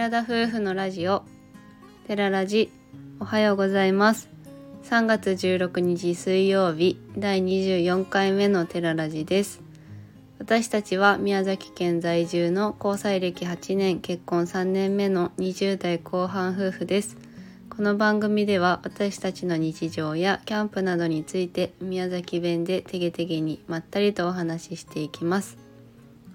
寺田夫婦のラジオ寺ラジおはようございます。3月16日水曜日第24回目の寺ラジです。私たちは宮崎県在住の交際歴8年結婚3年目の20代後半夫婦です。この番組では私たちの日常やキャンプなどについて宮崎弁でてげてげにまったりとお話ししていきます。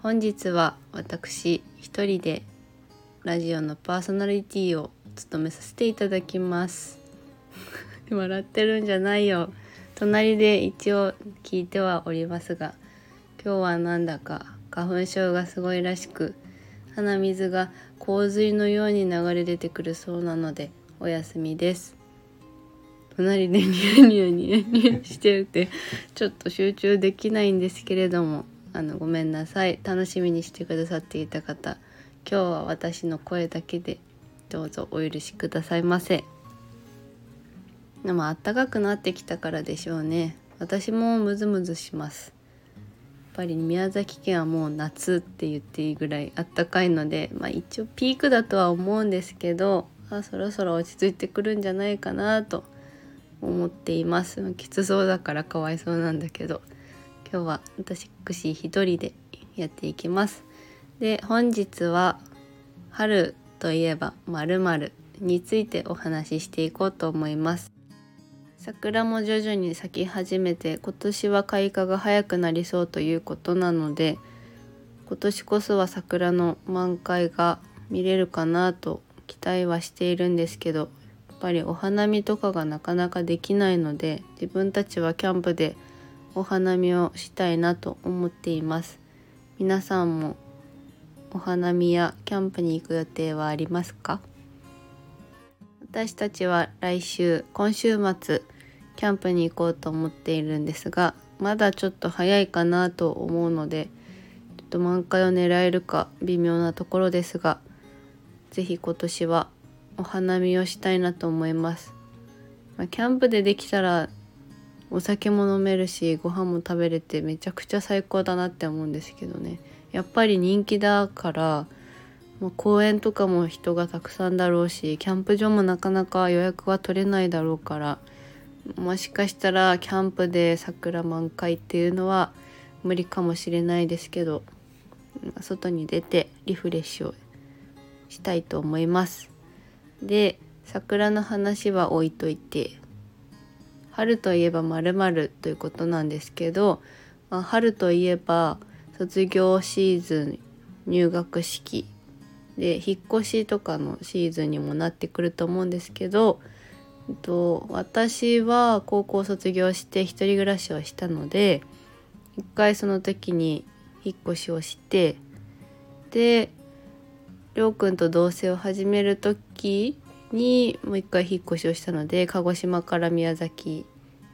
本日は私一人でラジオのパーソナリティを務めさせていただきます。笑ってるんじゃないよ。隣で一応聞いてはおりますが今日はなんだか花粉症がすごいらしく鼻水が洪水のように流れ出てくるそうなのでお休みです。隣でニヤニヤニヤニヤしてるってちょっと集中できないんですけれどもあのごめんなさい。楽しみにしてくださっていた方今日は私の声だけでどうぞお許しくださいませ。でも暖かくなってきたからでしょうね。私もムズムズします。やっぱり宮崎県はもう夏って言っていいぐらい暖かいのでまあ一応ピークだとは思うんですけどあそろそろ落ち着いてくるんじゃないかなと思っています。きつそうだからかわいそうなんだけど。今日は私一人でやっていきます。で本日は春といえば〇〇についてお話ししていこうと思います。桜も徐々に咲き始めて今年は開花が早くなりそうということなので今年こそは桜の満開が見れるかなと期待はしているんですけどやっぱりお花見とかがなかなかできないので自分たちはキャンプでお花見をしたいなと思っています。皆さんもお花見やキャンプに行く予定はありますか？私たちは来週今週末キャンプに行こうと思っているんですがまだちょっと早いかなと思うのでちょっと満開を狙えるか微妙なところですが是非今年はお花見をしたいなと思います、まあ、キャンプでできたらお酒も飲めるしご飯も食べれてめちゃくちゃ最高だなって思うんですけどね。やっぱり人気だからもう公園とかも人がたくさんだろうしキャンプ場もなかなか予約は取れないだろうからもしかしたらキャンプで桜満開っていうのは無理かもしれないですけど外に出てリフレッシュをしたいと思います。で桜の話は置いといて春といえばまるということなんですけど、まあ、春といえば卒業シーズン入学式で引っ越しとかのシーズンにもなってくると思うんですけど、えっと、私は高校卒業して1人暮らしをしたので一回その時に引っ越しをしてでりょうくんと同棲を始める時にもう一回引っ越しをしたので鹿児島から宮崎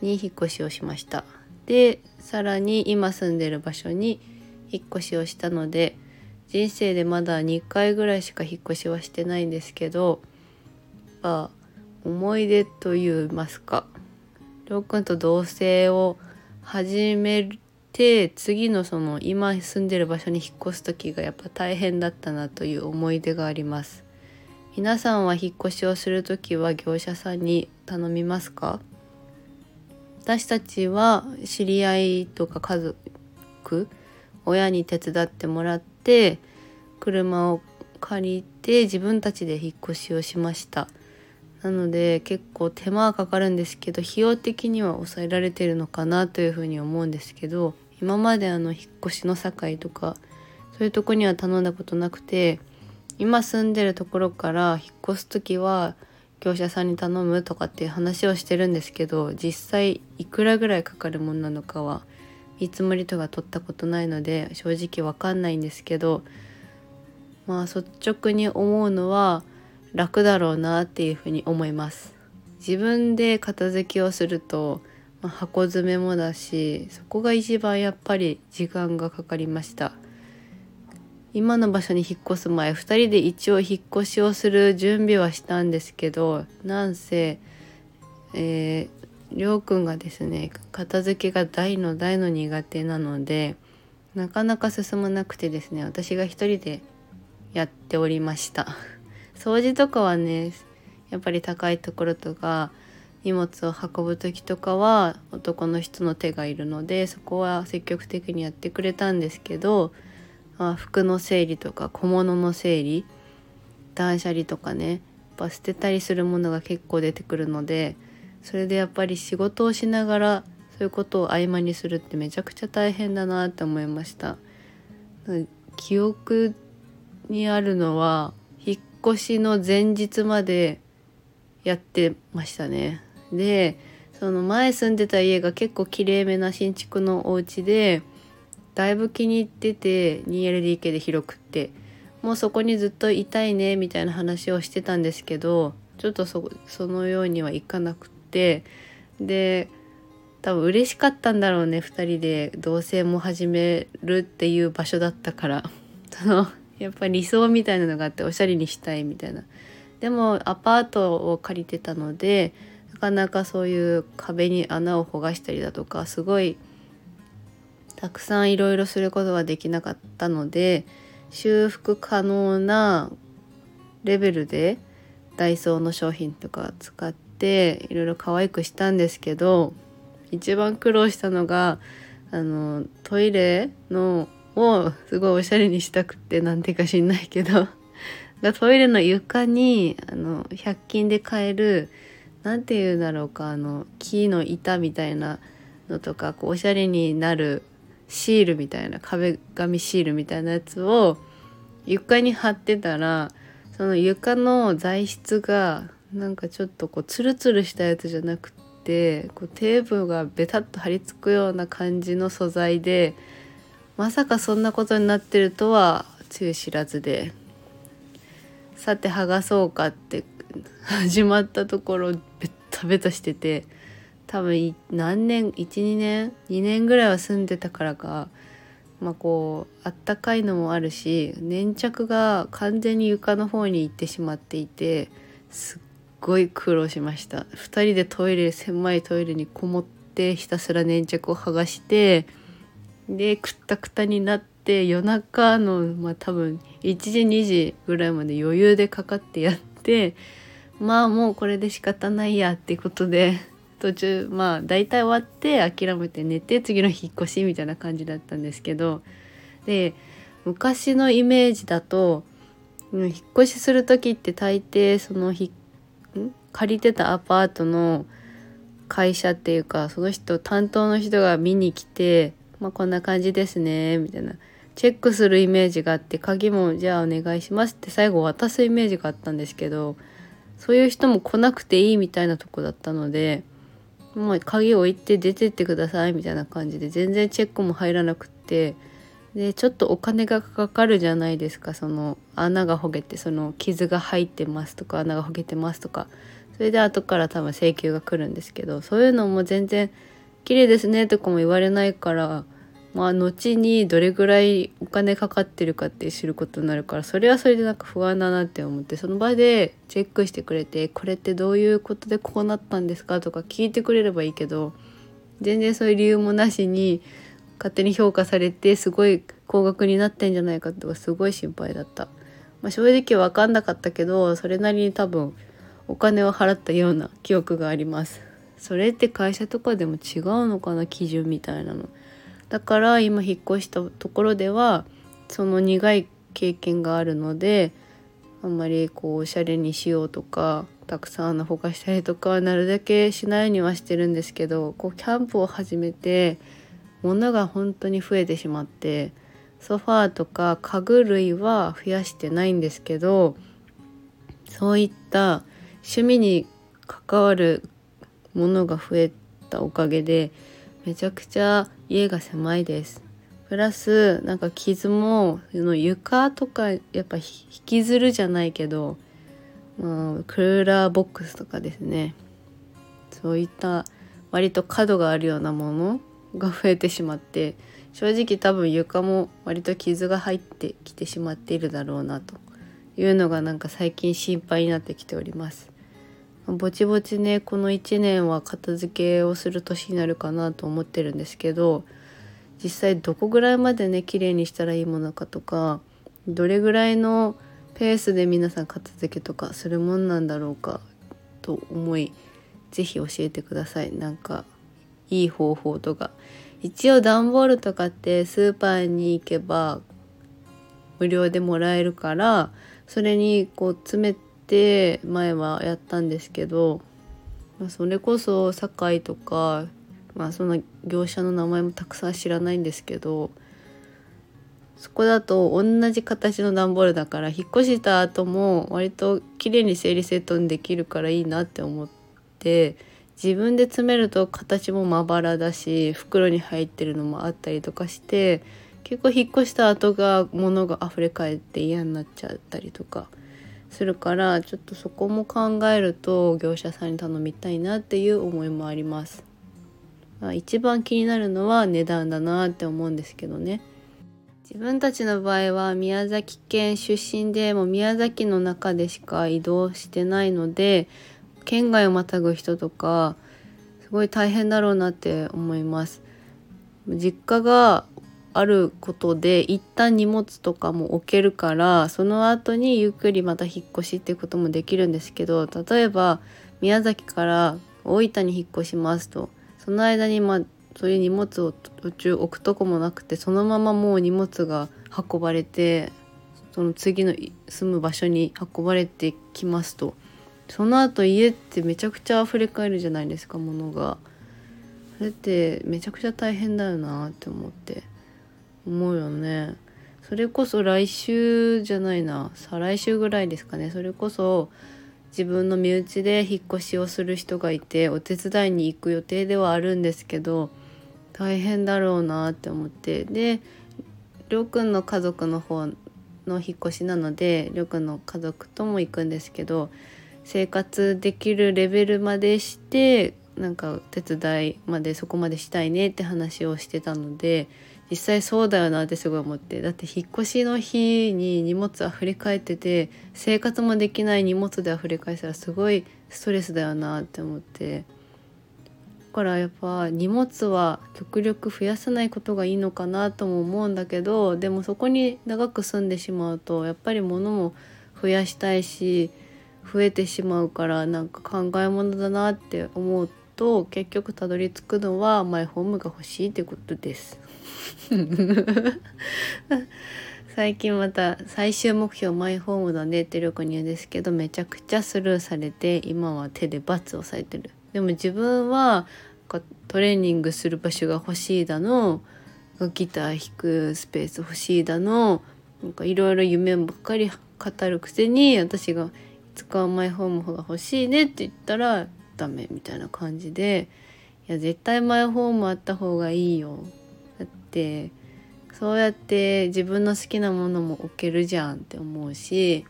に引っ越しをしました。でさらに今住んでる場所に引っ越しをしたので人生でまだ2回ぐらいしか引っ越しはしてないんですけどあ思い出と言いますかりょうくんと同棲を始めて次のその今住んでる場所に引っ越す時がやっぱ大変だったなという思い出があります。皆さんは引っ越しをする時は業者さんに頼みますか？私たちは知り合いとか家族親に手伝ってもらって車を借りて自分たちで引っ越しをしました。なので結構手間はかかるんですけど費用的には抑えられてるのかなというふうに思うんですけど今まであの引っ越しの境とかそういうとこには頼んだことなくて今住んでるところから引っ越す時は業者さんに頼むとかっていう話をしてるんですけど実際いくらぐらいかかるもんなのかは見積もりとか取ったことないので正直わかんないんですけどまあ率直に思うのは楽だろうなっていうふうに思います。自分で片付けをすると、まあ、箱詰めもだしそこが一番やっぱり時間がかかりました。今の場所に引っ越す前2人で一応引っ越しをする準備はしたんですけどなんせ、えー、りょうくんがですね片付けが大の大の苦手なのでなかなか進まなくてですね私が一人でやっておりました。掃除とかはねやっぱり高いところとか荷物を運ぶ時とかは男の人の手がいるのでそこは積極的にやってくれたんですけど、まあ、服の整理とか小物の整理断捨離とかねやっぱ捨てたりするものが結構出てくるのでそれでやっぱり仕事をしながらそういうことを合間にするってめちゃくちゃ大変だなって思いました。記憶にあるのは引っ越しの前日までやってましたね。でその前住んでた家が結構きれいめな新築のお家でだいぶ気に入ってて 2LDK で広くってもうそこにずっといたいねみたいな話をしてたんですけどちょっとそそのようにはいかなくってで多分嬉しかったんだろうね2人で同棲も始めるっていう場所だったから。そのやっぱり理想みたいなのがあっておしゃれにしたいみたいな。でもアパートを借りてたのでなかなかそういう壁に穴をほがしたりだとかすごいたくさんいろいろすることができなかったので修復可能なレベルでダイソーの商品とか使っていろいろ可愛くしたんですけど一番苦労したのがあのトイレのをすごいおしゃれにしたくってなんていうか知んないけど トイレの床にあの100均で買える何て言うんだろうかあの木の板みたいなのとかこうおしゃれになるシールみたいな壁紙シールみたいなやつを床に貼ってたらその床の材質がなんかちょっとこうツルツルしたやつじゃなくてこうテープがベタッと貼り付くような感じの素材でまさかそんなことになってるとはつゆ知らずで。さて剥がそうかって始まったところベタベタしてて多分何年12年2年ぐらいは住んでたからかまあこうあったかいのもあるし粘着が完全に床の方に行ってしまっていてすっごい苦労しました。2人でトイレ狭いトイレにこもってひたすら粘着を剥がしてでくったくたになって夜中のまあ多分1時2時ぐらいまで余裕でかかってやってまあもうこれで仕方ないやってことで途中まあ大体終わって諦めて寝て次の引っ越しみたいな感じだったんですけどで昔のイメージだと引っ越しする時って大抵そのひ借りてたアパートの会社っていうかその人担当の人が見に来て「まあこんな感じですね」みたいな。チェックするイメージがあって鍵もじゃあお願いしますって最後渡すイメージがあったんですけどそういう人も来なくていいみたいなとこだったのでもう鍵置いて出てってくださいみたいな感じで全然チェックも入らなくってでちょっとお金がかかるじゃないですか。その穴がほげてその傷が入ってますとか穴がほげてますとか。それで後から多分請求が来るんですけどそういうのも全然綺麗ですねとかも言われないからまあ後にどれぐらいお金かかってるかって知ることになるからそれはそれでなんか不安だなって思ってその場でチェックしてくれてこれってどういうことでこうなったんですかとか聞いてくれればいいけど全然そういう理由もなしに勝手に評価されてすごい高額になってんじゃないかとかすごい心配だった。まあ、正直分かんなかったけどそれなりに多分お金を払ったような記憶があります。それって会社とかでも違うのかな基準みたいなの。だから今引っ越したところではその苦い経験があるのであんまりこうおしゃれにしようとかたくさん穴ほかしたりとかはなるだけしないようにはしてるんですけどこうキャンプを始めて物が本当に増えてしまってソファーとか家具類は増やしてないんですけどそういった趣味に関わるものが増えたおかげでめちゃくちゃ家が狭いです。プラスなんか傷もの床とかやっぱ引きずるじゃないけど、まあ、クーラーボックスとかですね。そういった割と角があるようなものが増えてしまって正直多分床も割と傷が入ってきてしまっているだろうなというのがなんか最近心配になってきております。ぼちぼちねこの1年は片付けをする年になるかなと思ってるんですけど実際どこぐらいまでね綺麗にしたらいいものかとかどれぐらいのペースで皆さん片付けとかするもんなんだろうかと思い是非教えてくださいなんかいい方法とか。一応段ボールとかってスーパーに行けば無料でもらえるからそれにこう詰めて前はやったんですけど、まあ、それこそ堺とか、まあ、その業者の名前もたくさん知らないんですけどそこだと同じ形の段ボールだから引っ越した後も割と綺麗に整理整頓できるからいいなって思って自分で詰めると形もまばらだし袋に入ってるのもあったりとかして結構引っ越した後が物が溢れ返って嫌になっちゃったりとかするからちょっとそこも考えると業者さんに頼みたいなっていう思いもあります。一番気になるのは値段だなって思うんですけどね。自分たちの場合は宮崎県出身でも宮崎の中でしか移動してないので県外をまたぐ人とかすごい大変だろうなって思います。実家があることで一旦荷物とかも置けるからその後にゆっくりまた引っ越しっていうこともできるんですけど例えば宮崎から大分に引っ越しますとその間にまあそういう荷物を途中置くとこもなくてそのままもう荷物が運ばれてその次の住む場所に運ばれてきますと。その後家ってめちゃくちゃ溢れ返るじゃないですか物が。それってめちゃくちゃ大変だよなって思って思うよね。それこそ来週じゃないな再来週ぐらいですかねそれこそ自分の身内で引っ越しをする人がいてお手伝いに行く予定ではあるんですけど大変だろうなって思ってでりょうくんの家族の方の引っ越しなのでりょうくんの家族とも行くんですけど生活できるレベルまでしてなんか手伝いまでそこまでしたいねって話をしてたので実際そうだよなってすごい思ってだって引っ越しの日に荷物あふれ返ってて生活もできない荷物であふれ返したらすごいストレスだよなって思ってだ。からやっぱ荷物は極力増やさないことがいいのかなとも思うんだけどでもそこに長く住んでしまうとやっぱり物も増やしたいし増えてしまうからなんか考え物だなって思うと結局たどり着くのはマイホームが欲しいってことです。最近また最終目標マイホームだねって力にですけどめちゃくちゃスルーされて今は手でバツをされてるでも自分はトレーニングする場所が欲しいだのギター弾くスペース欲しいだのなんかいろいろ夢ばっかり語るくせに私が「いつかはマイホームが欲しいね」って言ったらダメみたいな感じでいや絶対マイホームあった方がいいよ。だってそうやって自分の好きなものも置けるじゃんって思うし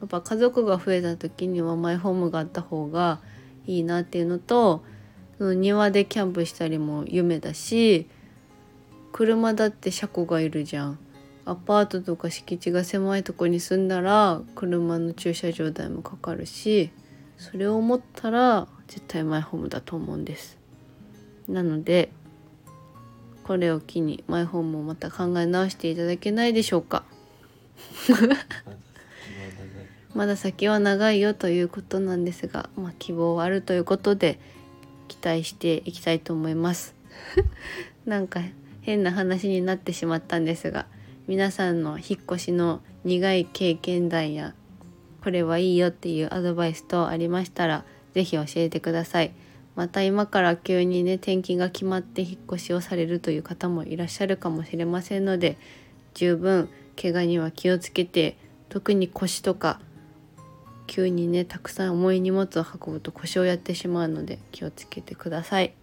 やっぱ家族が増えた時にはマイホームがあった方がいいなっていうのとその庭でキャンプしたりも夢だし車だって車庫がいるじゃん。アパートとか敷地が狭いとこに住んだら車の駐車場代もかかるしそれを思ったら絶対マイホームだと思うんです。なのでこれを機にマイホームをまた考え直していただけないでしょうか。まだ先は長いよということなんですが、まあ、希望はあるということで期待していきたいと思います。なんか変な話になってしまったんですが皆さんの引っ越しの苦い経験談やこれはいいよっていうアドバイス等ありましたら是非教えてください。また今から急にね転勤が決まって引っ越しをされるという方もいらっしゃるかもしれませんので十分怪我には気をつけて特に腰とか急にねたくさん重い荷物を運ぶと故障やってしまうので気をつけてください。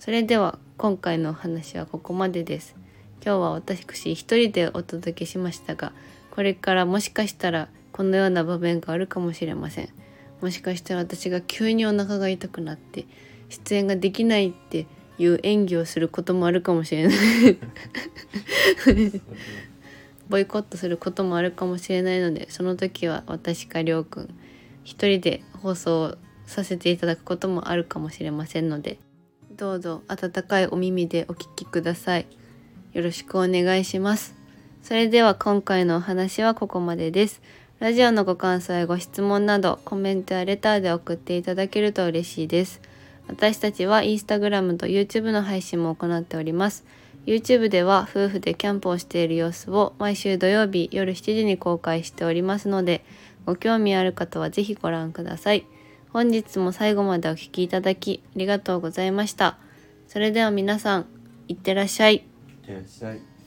それでは今回のお話はここまでです。今日は私一人でお届けしましたがこれからもしかしたらこのような場面があるかもしれません。もしかしたら私が急にお腹が痛くなって出演ができないっていう演技をすることもあるかもしれない。ボイコットすることもあるかもしれないのでその時は私かりょうくん一人で放送させていただくこともあるかもしれませんのでどうぞ温かいお耳でお聞きくださいよろしくお願いします。それでは今回のお話はここまでです。ラジオのご感想やご質問などコメントやレターで送っていただけると嬉しいです。私たちはインスタグラムと YouTube の配信も行っております。YouTube では夫婦でキャンプをしている様子を毎週土曜日夜7時に公開しておりますのでご興味ある方はぜひご覧ください。本日も最後までお聴きいただきありがとうございました。それでは皆さんいってらっしゃい。いらっしゃい